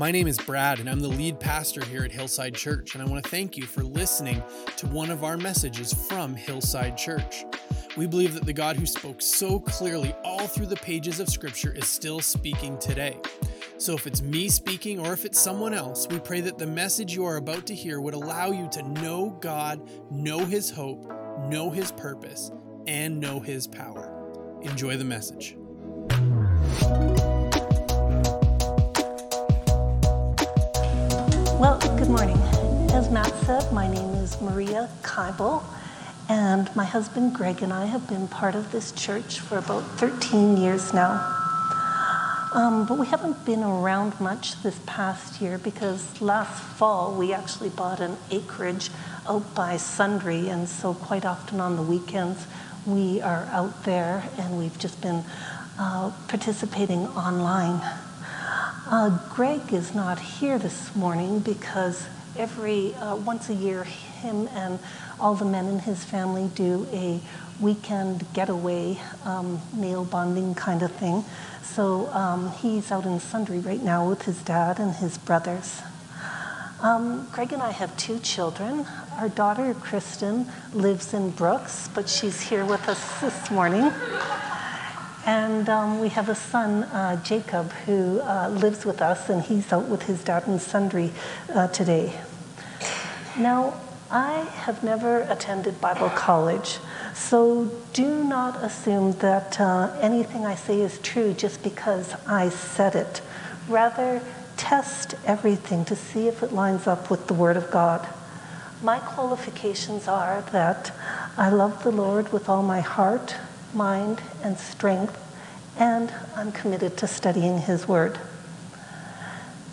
My name is Brad, and I'm the lead pastor here at Hillside Church, and I want to thank you for listening to one of our messages from Hillside Church. We believe that the God who spoke so clearly all through the pages of Scripture is still speaking today. So, if it's me speaking or if it's someone else, we pray that the message you are about to hear would allow you to know God, know His hope, know His purpose, and know His power. Enjoy the message. As Matt said, my name is Maria Keibel, and my husband Greg and I have been part of this church for about 13 years now. Um, but we haven't been around much this past year because last fall we actually bought an acreage out by Sundre, and so quite often on the weekends we are out there and we've just been uh, participating online. Uh, Greg is not here this morning because every uh, once a year, him and all the men in his family do a weekend getaway, um, nail bonding kind of thing. So um, he's out in Sundre right now with his dad and his brothers. Um, Greg and I have two children. Our daughter, Kristen, lives in Brooks, but she's here with us this morning. And um, we have a son, uh, Jacob, who uh, lives with us, and he's out with his dad and Sundre uh, today. Now, I have never attended Bible college, so do not assume that uh, anything I say is true just because I said it. Rather, test everything to see if it lines up with the Word of God. My qualifications are that I love the Lord with all my heart, mind, and strength, and I'm committed to studying His Word.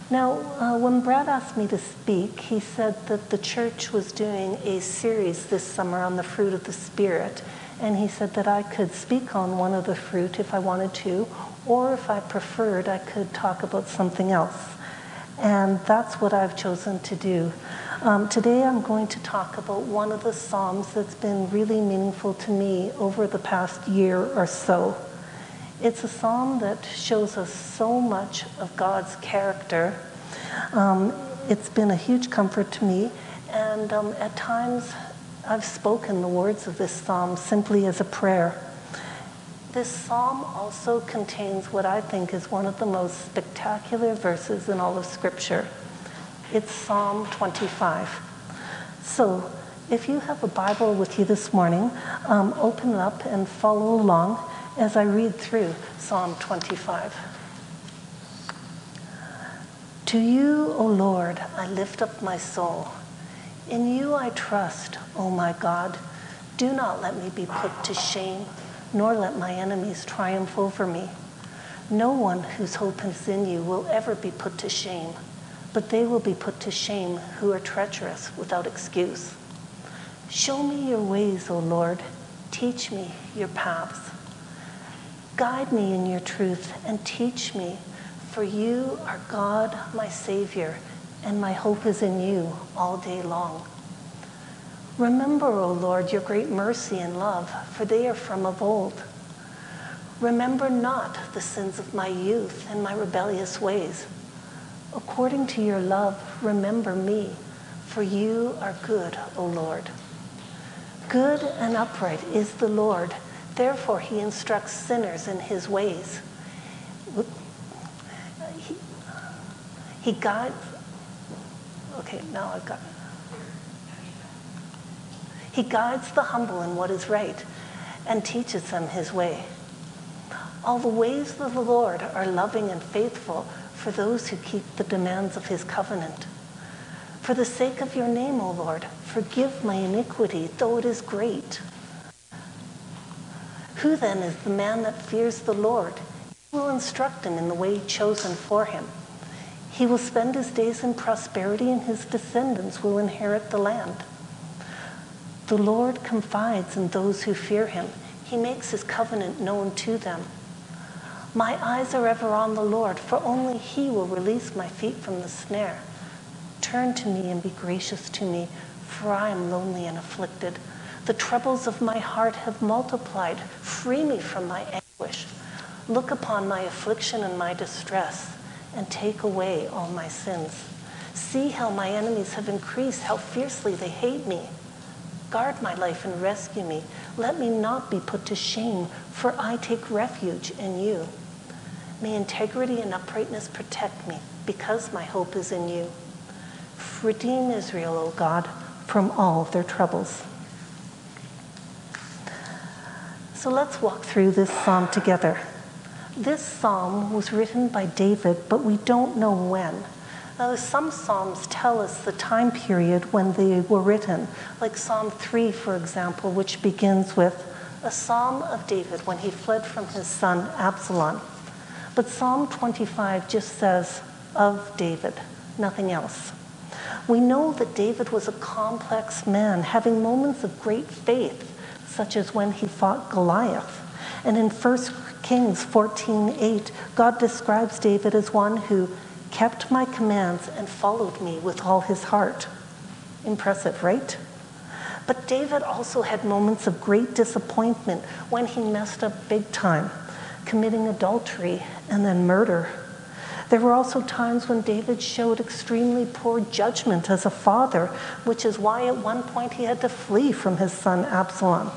Now, uh, when Brad asked me to speak, he said that the church was doing a series this summer on the fruit of the Spirit, and he said that I could speak on one of the fruit if I wanted to, or if I preferred, I could talk about something else. And that's what I've chosen to do. Um, today I'm going to talk about one of the Psalms that's been really meaningful to me over the past year or so. It's a psalm that shows us so much of God's character. Um, it's been a huge comfort to me, and um, at times I've spoken the words of this psalm simply as a prayer. This psalm also contains what I think is one of the most spectacular verses in all of Scripture. It's Psalm 25. So, if you have a Bible with you this morning, um, open it up and follow along as I read through Psalm 25. To you, O Lord, I lift up my soul. In you I trust, O my God. Do not let me be put to shame, nor let my enemies triumph over me. No one whose hope is in you will ever be put to shame, but they will be put to shame who are treacherous without excuse. Show me your ways, O Lord. Teach me your paths. Guide me in your truth and teach me, for you are God, my Savior, and my hope is in you all day long. Remember, O Lord, your great mercy and love, for they are from of old. Remember not the sins of my youth and my rebellious ways. According to your love, remember me, for you are good, O Lord. Good and upright is the Lord Therefore, he instructs sinners in his ways. He, he guides. Okay, now I've got. He guides the humble in what is right and teaches them his way. All the ways of the Lord are loving and faithful for those who keep the demands of his covenant. For the sake of your name, O Lord, forgive my iniquity, though it is great. Who then is the man that fears the Lord? He will instruct him in the way chosen for him. He will spend his days in prosperity, and his descendants will inherit the land. The Lord confides in those who fear him. He makes his covenant known to them. My eyes are ever on the Lord, for only he will release my feet from the snare. Turn to me and be gracious to me, for I am lonely and afflicted. The troubles of my heart have multiplied. Free me from my anguish. Look upon my affliction and my distress, and take away all my sins. See how my enemies have increased, how fiercely they hate me. Guard my life and rescue me. Let me not be put to shame, for I take refuge in you. May integrity and uprightness protect me, because my hope is in you. Redeem Israel, O God, from all their troubles. So let's walk through this psalm together. This psalm was written by David, but we don't know when. Now, some psalms tell us the time period when they were written, like Psalm 3, for example, which begins with a psalm of David when he fled from his son Absalom. But Psalm 25 just says, of David, nothing else. We know that David was a complex man, having moments of great faith, such as when he fought Goliath. And in 1 Kings 14:8, God describes David as one who kept my commands and followed me with all his heart. Impressive, right? But David also had moments of great disappointment when he messed up big time, committing adultery and then murder. There were also times when David showed extremely poor judgment as a father, which is why at one point he had to flee from his son Absalom.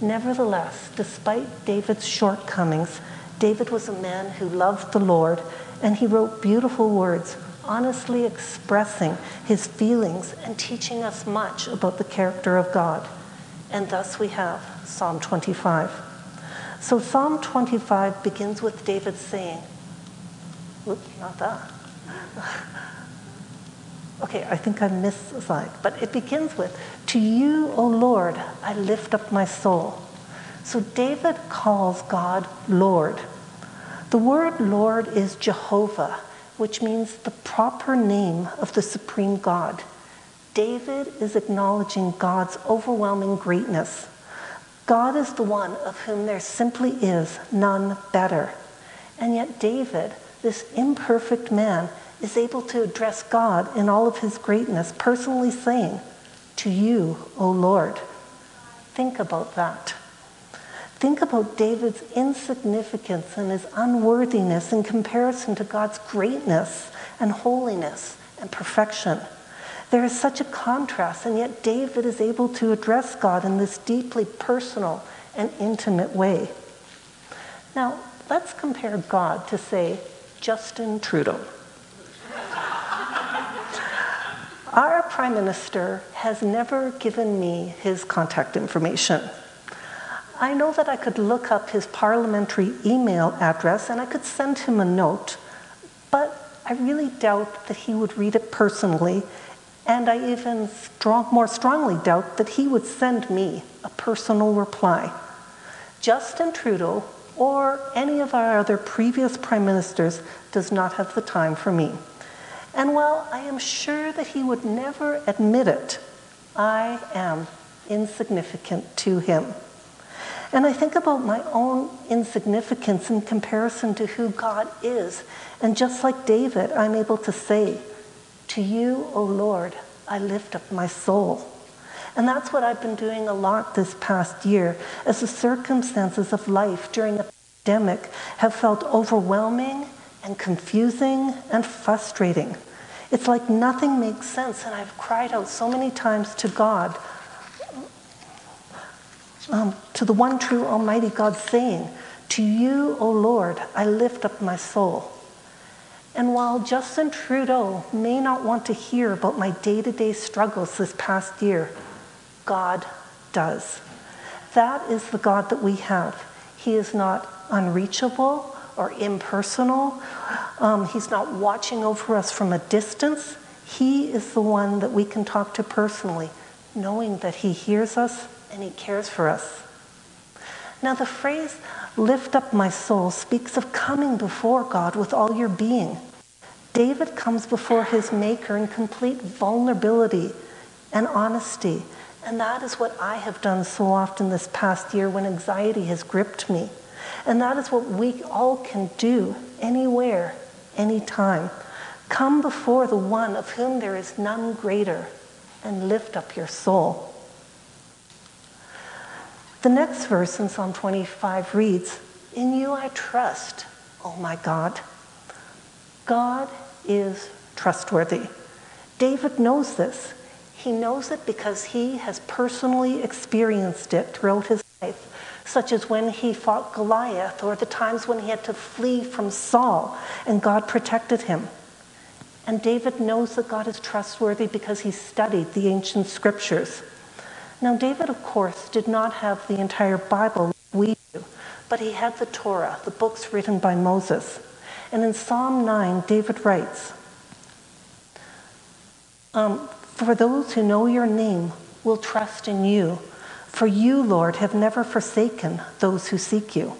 Nevertheless, despite David's shortcomings, David was a man who loved the Lord and he wrote beautiful words, honestly expressing his feelings and teaching us much about the character of God. And thus we have Psalm 25. So Psalm 25 begins with David saying, Oops, not that. okay, I think I missed a slide, but it begins with, To you, O Lord, I lift up my soul. So David calls God Lord. The word Lord is Jehovah, which means the proper name of the supreme God. David is acknowledging God's overwhelming greatness. God is the one of whom there simply is none better. And yet, David, this imperfect man, is able to address God in all of his greatness, personally saying, To you, O Lord. Think about that. Think about David's insignificance and his unworthiness in comparison to God's greatness and holiness and perfection. There is such a contrast, and yet David is able to address God in this deeply personal and intimate way. Now, let's compare God to, say, Justin Trudeau. Our Prime Minister has never given me his contact information. I know that I could look up his parliamentary email address and I could send him a note, but I really doubt that he would read it personally, and I even strong, more strongly doubt that he would send me a personal reply. Justin Trudeau or any of our other previous prime ministers does not have the time for me. And while I am sure that he would never admit it, I am insignificant to him. And I think about my own insignificance in comparison to who God is. And just like David, I'm able to say, To you, O Lord, I lift up my soul. And that's what I've been doing a lot this past year as the circumstances of life during a pandemic have felt overwhelming and confusing and frustrating. It's like nothing makes sense, and I've cried out so many times to God um, to the one true Almighty God, saying, To you, O Lord, I lift up my soul. And while Justin Trudeau may not want to hear about my day to day struggles this past year, God does. That is the God that we have. He is not unreachable or impersonal, um, He's not watching over us from a distance. He is the one that we can talk to personally, knowing that He hears us and He cares for us. Now, the phrase, lift up my soul, speaks of coming before God with all your being. David comes before his Maker in complete vulnerability and honesty. And that is what I have done so often this past year when anxiety has gripped me. And that is what we all can do anywhere, anytime. Come before the one of whom there is none greater and lift up your soul. The next verse in Psalm 25 reads, In you I trust, O my God. God is trustworthy. David knows this. He knows it because he has personally experienced it throughout his life, such as when he fought Goliath or the times when he had to flee from Saul and God protected him. And David knows that God is trustworthy because he studied the ancient scriptures. Now, David, of course, did not have the entire Bible we do, but he had the Torah, the books written by Moses. And in Psalm 9, David writes, um, For those who know your name will trust in you, for you, Lord, have never forsaken those who seek you.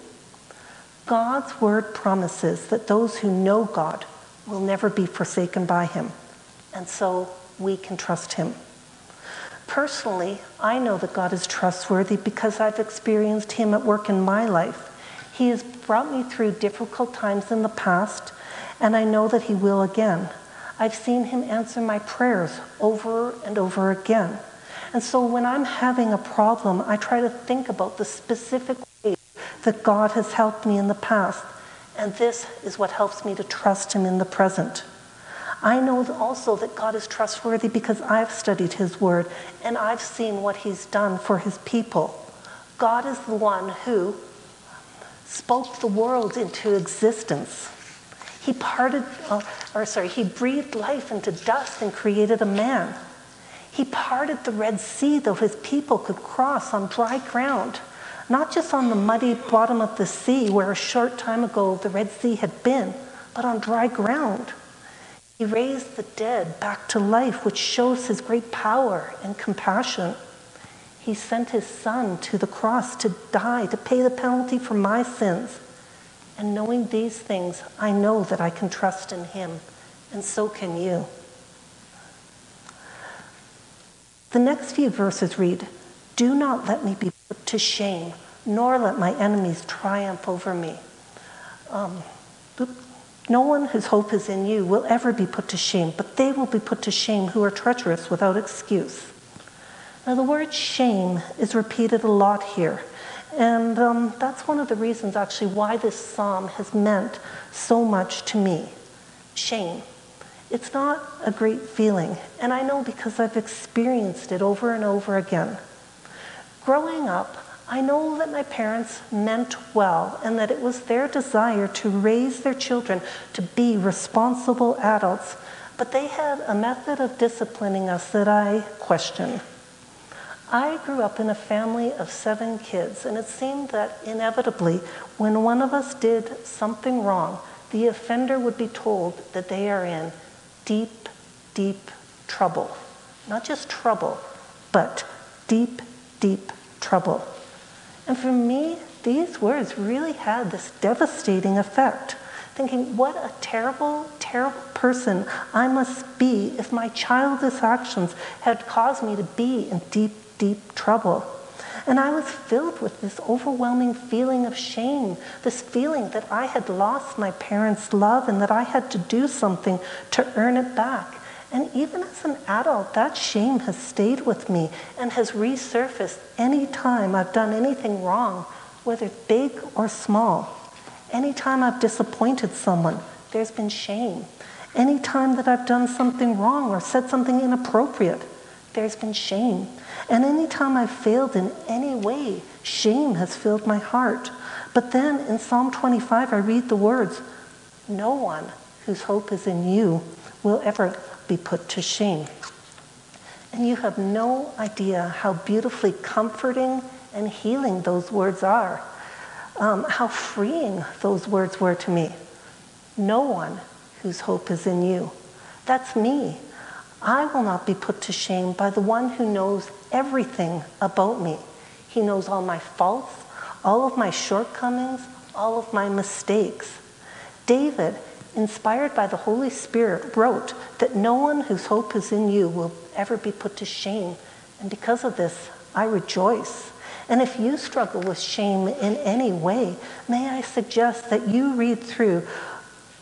God's word promises that those who know God will never be forsaken by him. And so we can trust him. Personally, I know that God is trustworthy because I've experienced him at work in my life. He has brought me through difficult times in the past, and I know that he will again. I've seen him answer my prayers over and over again. And so when I'm having a problem, I try to think about the specific ways that God has helped me in the past and this is what helps me to trust Him in the present. I know also that God is trustworthy because I've studied His Word and I've seen what He's done for His people. God is the one who spoke the world into existence. He parted, uh, or sorry, He breathed life into dust and created a man. He parted the Red Sea though His people could cross on dry ground not just on the muddy bottom of the sea where a short time ago the Red Sea had been, but on dry ground. He raised the dead back to life, which shows his great power and compassion. He sent his son to the cross to die, to pay the penalty for my sins. And knowing these things, I know that I can trust in him, and so can you. The next few verses read Do not let me be put to shame, nor let my enemies triumph over me. Um, no one whose hope is in you will ever be put to shame, but they will be put to shame who are treacherous without excuse. Now, the word shame is repeated a lot here. And um, that's one of the reasons, actually, why this psalm has meant so much to me. Shame. It's not a great feeling. And I know because I've experienced it over and over again. Growing up, I know that my parents meant well and that it was their desire to raise their children to be responsible adults, but they had a method of disciplining us that I question. I grew up in a family of seven kids, and it seemed that inevitably, when one of us did something wrong, the offender would be told that they are in deep, deep trouble. Not just trouble, but deep, deep trouble. And for me, these words really had this devastating effect. Thinking, what a terrible, terrible person I must be if my childish actions had caused me to be in deep, deep trouble. And I was filled with this overwhelming feeling of shame, this feeling that I had lost my parents' love and that I had to do something to earn it back. And even as an adult, that shame has stayed with me and has resurfaced any time I've done anything wrong, whether big or small. Anytime I've disappointed someone, there's been shame. Anytime that I've done something wrong or said something inappropriate, there's been shame. And anytime I've failed in any way, shame has filled my heart. But then in Psalm 25, I read the words No one whose hope is in you will ever be put to shame. And you have no idea how beautifully comforting and healing those words are, um, how freeing those words were to me. No one whose hope is in you. That's me. I will not be put to shame by the one who knows everything about me. He knows all my faults, all of my shortcomings, all of my mistakes. David inspired by the Holy Spirit, wrote that no one whose hope is in you will ever be put to shame. And because of this, I rejoice. And if you struggle with shame in any way, may I suggest that you read through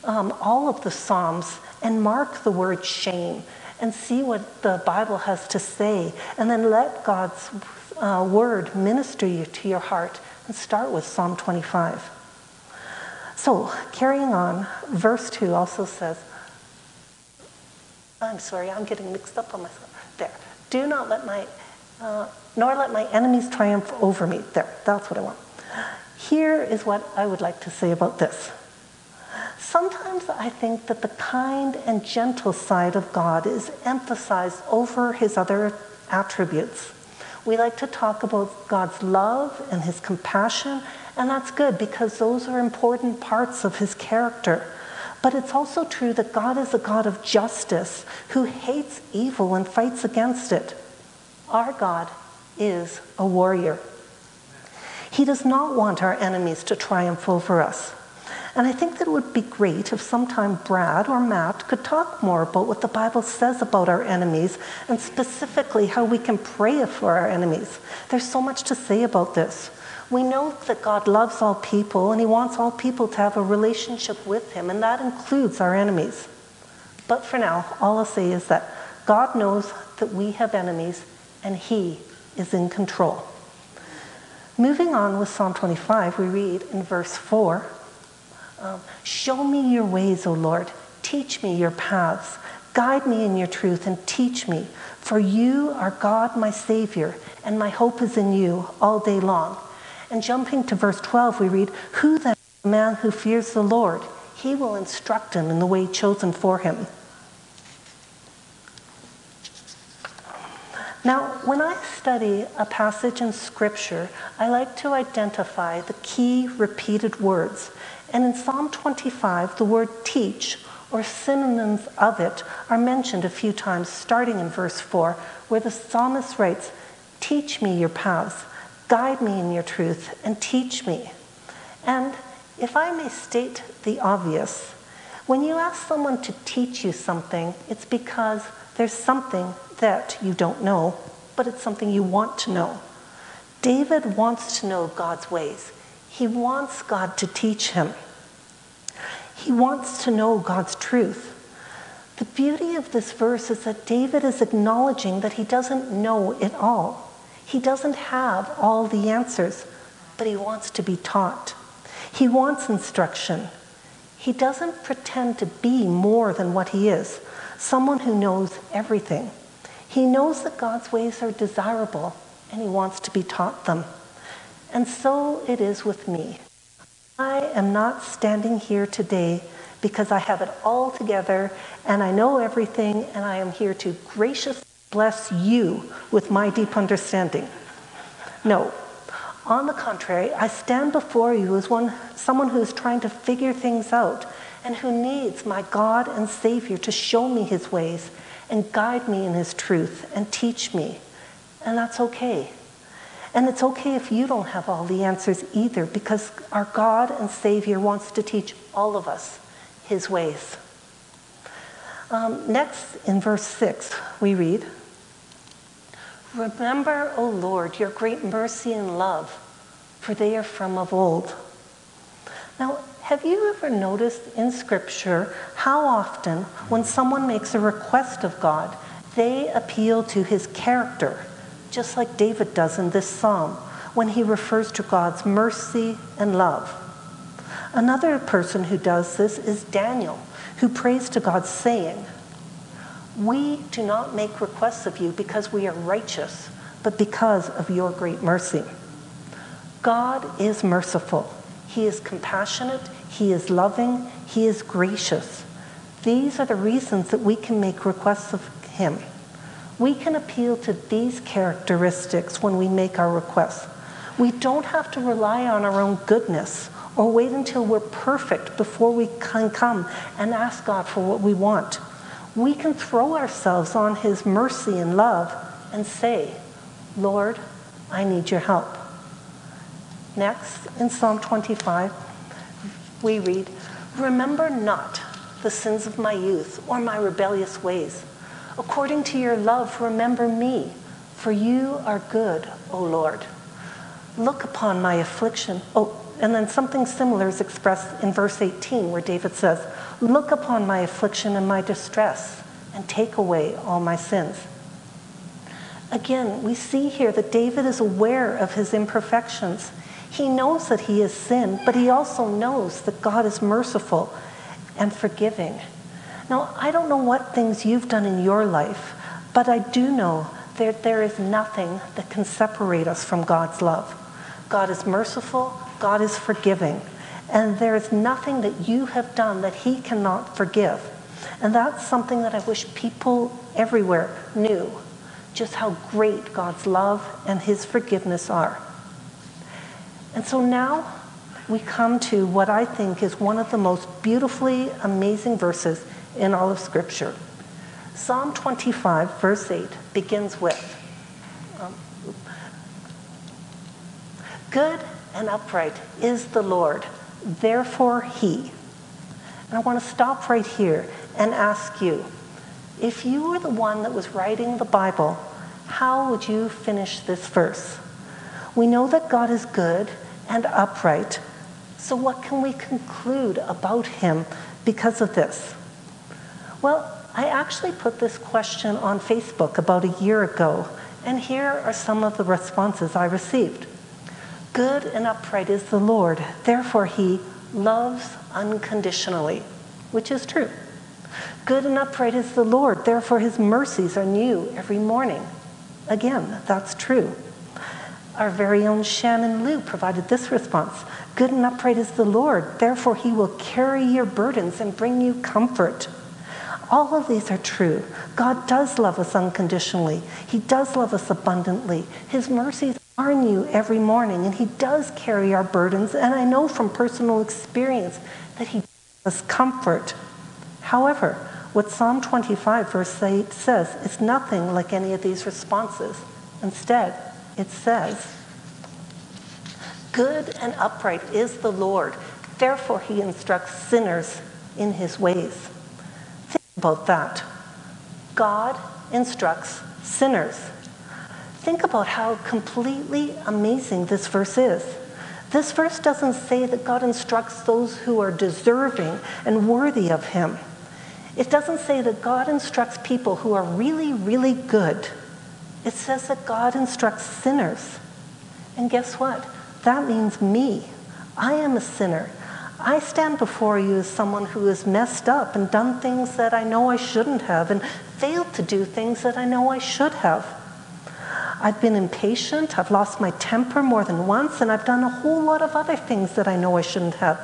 um, all of the Psalms and mark the word shame and see what the Bible has to say, and then let God's uh, word minister you to your heart. And start with Psalm 25. So, carrying on, verse 2 also says, I'm sorry, I'm getting mixed up on myself. There. Do not let my, uh, nor let my enemies triumph over me. There, that's what I want. Here is what I would like to say about this. Sometimes I think that the kind and gentle side of God is emphasized over his other attributes. We like to talk about God's love and his compassion, and that's good because those are important parts of his character. But it's also true that God is a God of justice who hates evil and fights against it. Our God is a warrior. He does not want our enemies to triumph over us. And I think that it would be great if sometime Brad or Matt could talk more about what the Bible says about our enemies and specifically how we can pray for our enemies. There's so much to say about this. We know that God loves all people and He wants all people to have a relationship with Him, and that includes our enemies. But for now, all I'll say is that God knows that we have enemies and He is in control. Moving on with Psalm 25, we read in verse 4 um, Show me your ways, O Lord. Teach me your paths. Guide me in your truth and teach me. For you are God, my Savior, and my hope is in you all day long. And jumping to verse 12, we read, Who then is the man who fears the Lord? He will instruct him in the way chosen for him. Now, when I study a passage in Scripture, I like to identify the key repeated words and in Psalm 25, the word teach or synonyms of it are mentioned a few times, starting in verse 4, where the psalmist writes, Teach me your paths, guide me in your truth, and teach me. And if I may state the obvious, when you ask someone to teach you something, it's because there's something that you don't know, but it's something you want to know. David wants to know God's ways. He wants God to teach him. He wants to know God's truth. The beauty of this verse is that David is acknowledging that he doesn't know it all. He doesn't have all the answers, but he wants to be taught. He wants instruction. He doesn't pretend to be more than what he is, someone who knows everything. He knows that God's ways are desirable and he wants to be taught them. And so it is with me. I am not standing here today because I have it all together and I know everything and I am here to graciously bless you with my deep understanding. No. On the contrary, I stand before you as one, someone who is trying to figure things out and who needs my God and Savior to show me his ways and guide me in his truth and teach me. And that's okay. And it's okay if you don't have all the answers either, because our God and Savior wants to teach all of us his ways. Um, next, in verse 6, we read Remember, O Lord, your great mercy and love, for they are from of old. Now, have you ever noticed in Scripture how often, when someone makes a request of God, they appeal to his character? Just like David does in this psalm when he refers to God's mercy and love. Another person who does this is Daniel, who prays to God, saying, We do not make requests of you because we are righteous, but because of your great mercy. God is merciful, He is compassionate, He is loving, He is gracious. These are the reasons that we can make requests of Him. We can appeal to these characteristics when we make our requests. We don't have to rely on our own goodness or wait until we're perfect before we can come and ask God for what we want. We can throw ourselves on His mercy and love and say, Lord, I need your help. Next, in Psalm 25, we read, Remember not the sins of my youth or my rebellious ways. According to your love, remember me, for you are good, O Lord. Look upon my affliction. Oh, and then something similar is expressed in verse 18, where David says, Look upon my affliction and my distress, and take away all my sins. Again, we see here that David is aware of his imperfections. He knows that he has sinned, but he also knows that God is merciful and forgiving. Now, I don't know what things you've done in your life, but I do know that there is nothing that can separate us from God's love. God is merciful, God is forgiving, and there is nothing that you have done that He cannot forgive. And that's something that I wish people everywhere knew just how great God's love and His forgiveness are. And so now we come to what I think is one of the most beautifully amazing verses in all of Scripture. Psalm 25, verse 8, begins with um, Good and upright is the Lord, therefore he. And I want to stop right here and ask you if you were the one that was writing the Bible, how would you finish this verse? We know that God is good and upright, so what can we conclude about him because of this? Well, I actually put this question on Facebook about a year ago, and here are some of the responses I received. Good and upright is the Lord, therefore he loves unconditionally, which is true. Good and upright is the Lord, therefore his mercies are new every morning. Again, that's true. Our very own Shannon Liu provided this response Good and upright is the Lord, therefore he will carry your burdens and bring you comfort. All of these are true. God does love us unconditionally. He does love us abundantly. His mercies are new every morning, and He does carry our burdens. And I know from personal experience that He gives us comfort. However, what Psalm 25, verse 8 says is nothing like any of these responses. Instead, it says, Good and upright is the Lord, therefore, He instructs sinners in His ways about that. God instructs sinners. Think about how completely amazing this verse is. This verse doesn't say that God instructs those who are deserving and worthy of Him. It doesn't say that God instructs people who are really, really good. It says that God instructs sinners. And guess what? That means me. I am a sinner. I stand before you as someone who has messed up and done things that I know I shouldn't have and failed to do things that I know I should have. I've been impatient, I've lost my temper more than once, and I've done a whole lot of other things that I know I shouldn't have.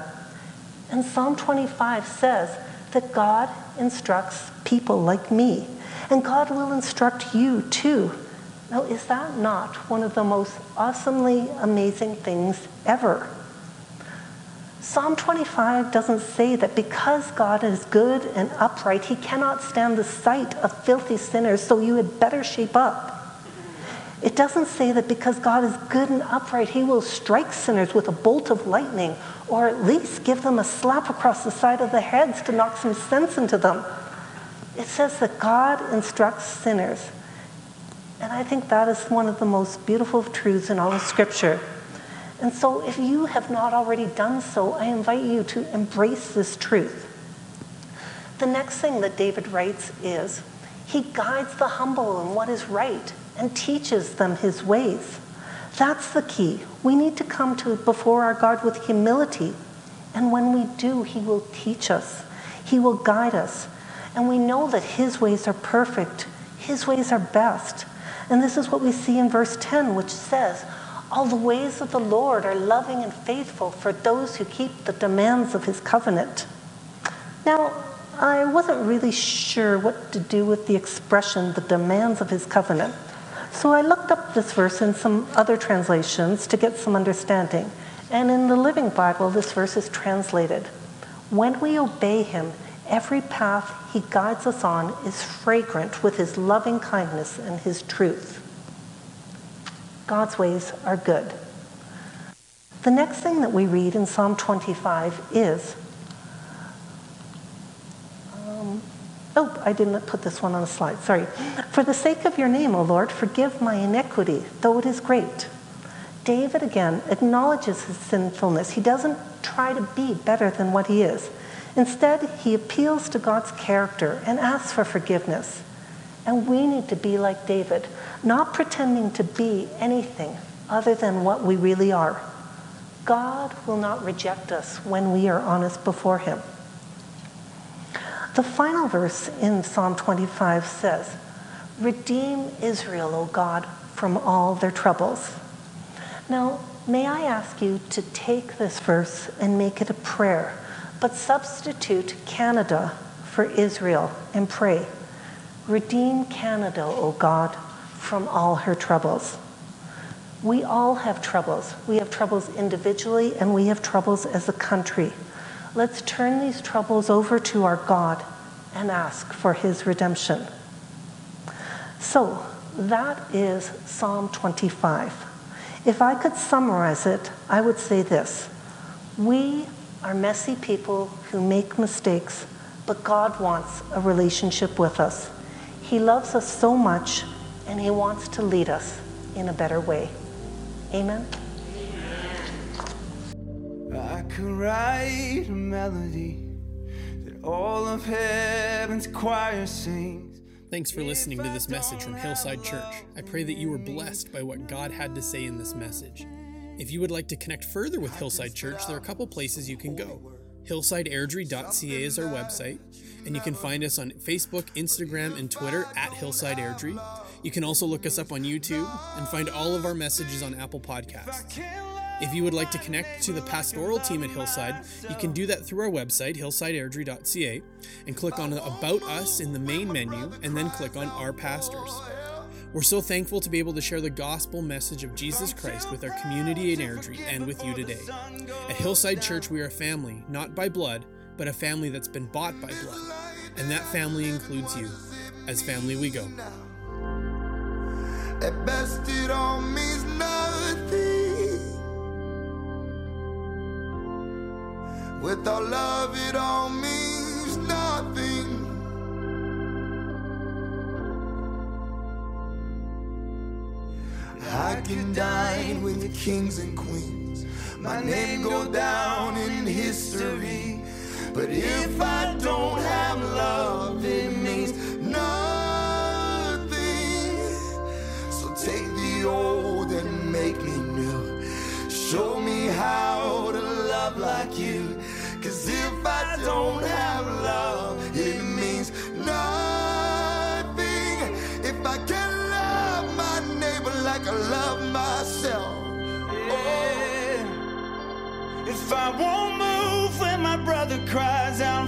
And Psalm 25 says that God instructs people like me, and God will instruct you too. Now, is that not one of the most awesomely amazing things ever? Psalm 25 doesn't say that because God is good and upright, he cannot stand the sight of filthy sinners, so you had better shape up. It doesn't say that because God is good and upright, he will strike sinners with a bolt of lightning, or at least give them a slap across the side of the heads to knock some sense into them. It says that God instructs sinners. And I think that is one of the most beautiful truths in all of Scripture. And so, if you have not already done so, I invite you to embrace this truth. The next thing that David writes is he guides the humble in what is right and teaches them his ways. That's the key. We need to come to before our God with humility. And when we do, he will teach us. He will guide us. And we know that his ways are perfect. His ways are best. And this is what we see in verse 10, which says, all the ways of the Lord are loving and faithful for those who keep the demands of his covenant. Now, I wasn't really sure what to do with the expression, the demands of his covenant. So I looked up this verse in some other translations to get some understanding. And in the Living Bible, this verse is translated When we obey him, every path he guides us on is fragrant with his loving kindness and his truth. God's ways are good. The next thing that we read in Psalm 25 is um, Oh, I didn't put this one on the slide. Sorry. For the sake of your name, O Lord, forgive my iniquity, though it is great. David again acknowledges his sinfulness. He doesn't try to be better than what he is. Instead, he appeals to God's character and asks for forgiveness. And we need to be like David, not pretending to be anything other than what we really are. God will not reject us when we are honest before Him. The final verse in Psalm 25 says, Redeem Israel, O God, from all their troubles. Now, may I ask you to take this verse and make it a prayer, but substitute Canada for Israel and pray, Redeem Canada, O God, from all her troubles. We all have troubles. We have troubles individually and we have troubles as a country. Let's turn these troubles over to our God and ask for his redemption. So, that is Psalm 25. If I could summarize it, I would say this We are messy people who make mistakes, but God wants a relationship with us. He loves us so much, and He wants to lead us in a better way. Amen. I could write a melody that all of heaven's choir sings. Thanks for listening to this message from Hillside Church. I pray that you were blessed by what God had to say in this message. If you would like to connect further with Hillside Church, there are a couple places you can go. Hillsideairdrie.ca is our website, and you can find us on Facebook, Instagram, and Twitter at Hillside Airdrie. You can also look us up on YouTube and find all of our messages on Apple Podcasts. If you would like to connect to the pastoral team at Hillside, you can do that through our website, hillsideairdrie.ca, and click on About Us in the main menu, and then click on Our Pastors. We're so thankful to be able to share the gospel message of Jesus Christ with our community in Airdrie and with you today. At Hillside Church, we are a family, not by blood, but a family that's been bought by blood. And that family includes you. As family, we go. At best, it all means nothing. Without love, it all means I can dine with the kings and queens. My name go down in history. But if I don't If I won't move when my brother cries out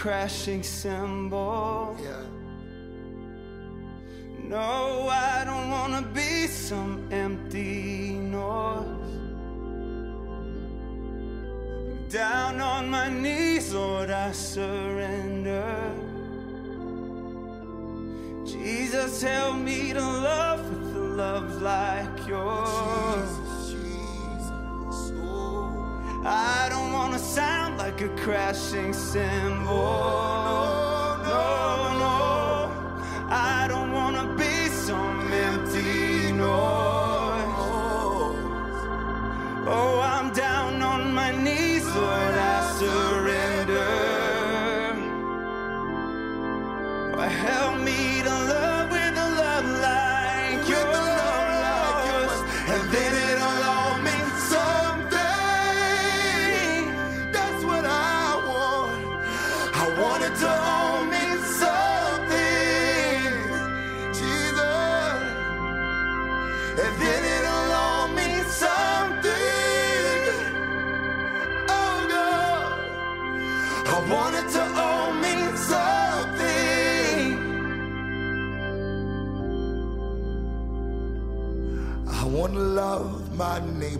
crashing cymbal. Yeah. No, I don't wanna be some empty noise. Down on my knees, Lord, I surrender. Jesus, help me to love with a love like yours. I don't wanna sound like a crashing cymbal. Lord, I surrender. Help me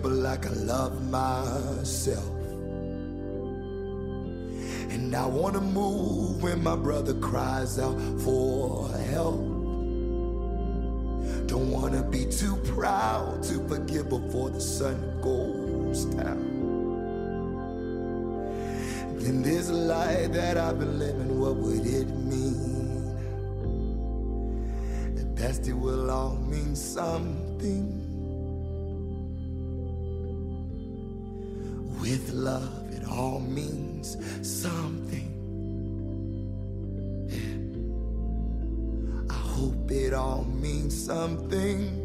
neighbor like I love myself. And I want to move when my brother cries out for help. Don't want to be too proud to forgive before the sun goes down. Then this life that I've been living, what would it mean? At best, it will all mean something. With love, it all means something. Yeah. I hope it all means something.